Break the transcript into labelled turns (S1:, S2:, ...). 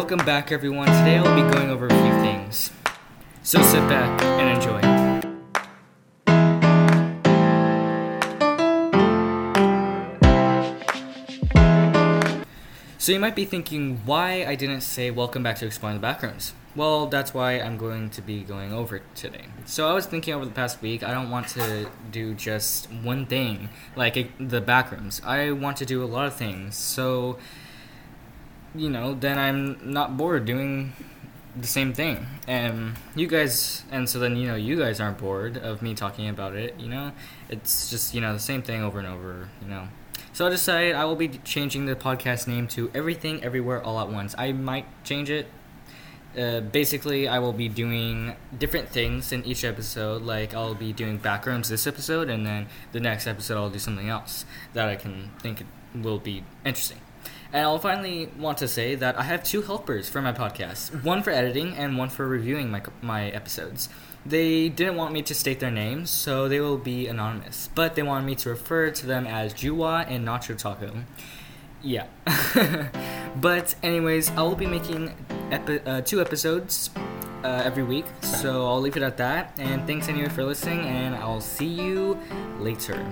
S1: welcome back, everyone. Today I'll be going over a few things. So sit back and enjoy. So you might be thinking why I didn't say welcome back to Exploring the Backrooms. Well, that's why I'm going to be going over today. So I was thinking over the past week, I don't want to do just one thing, like the backrooms. I want to do a lot of things. So, you know, then I'm not bored doing the same thing. And you guys, and so then, you know, you guys aren't bored of me talking about it, you know? It's just, you know, the same thing over and over, you know? So I decided I will be changing the podcast name to Everything Everywhere All at Once. I might change it. Uh, basically, I will be doing different things in each episode. Like, I'll be doing backrooms this episode, and then the next episode, I'll do something else that I can think will be interesting. And I'll finally want to say that I have two helpers for my podcast one for editing and one for reviewing my, my episodes. They didn't want me to state their names, so they will be anonymous. But they wanted me to refer to them as Juwa and Nacho Taco. Yeah. but, anyways, I will be making epi- uh, two episodes uh, every week, so I'll leave it at that. And thanks anyway for listening, and I'll see you later.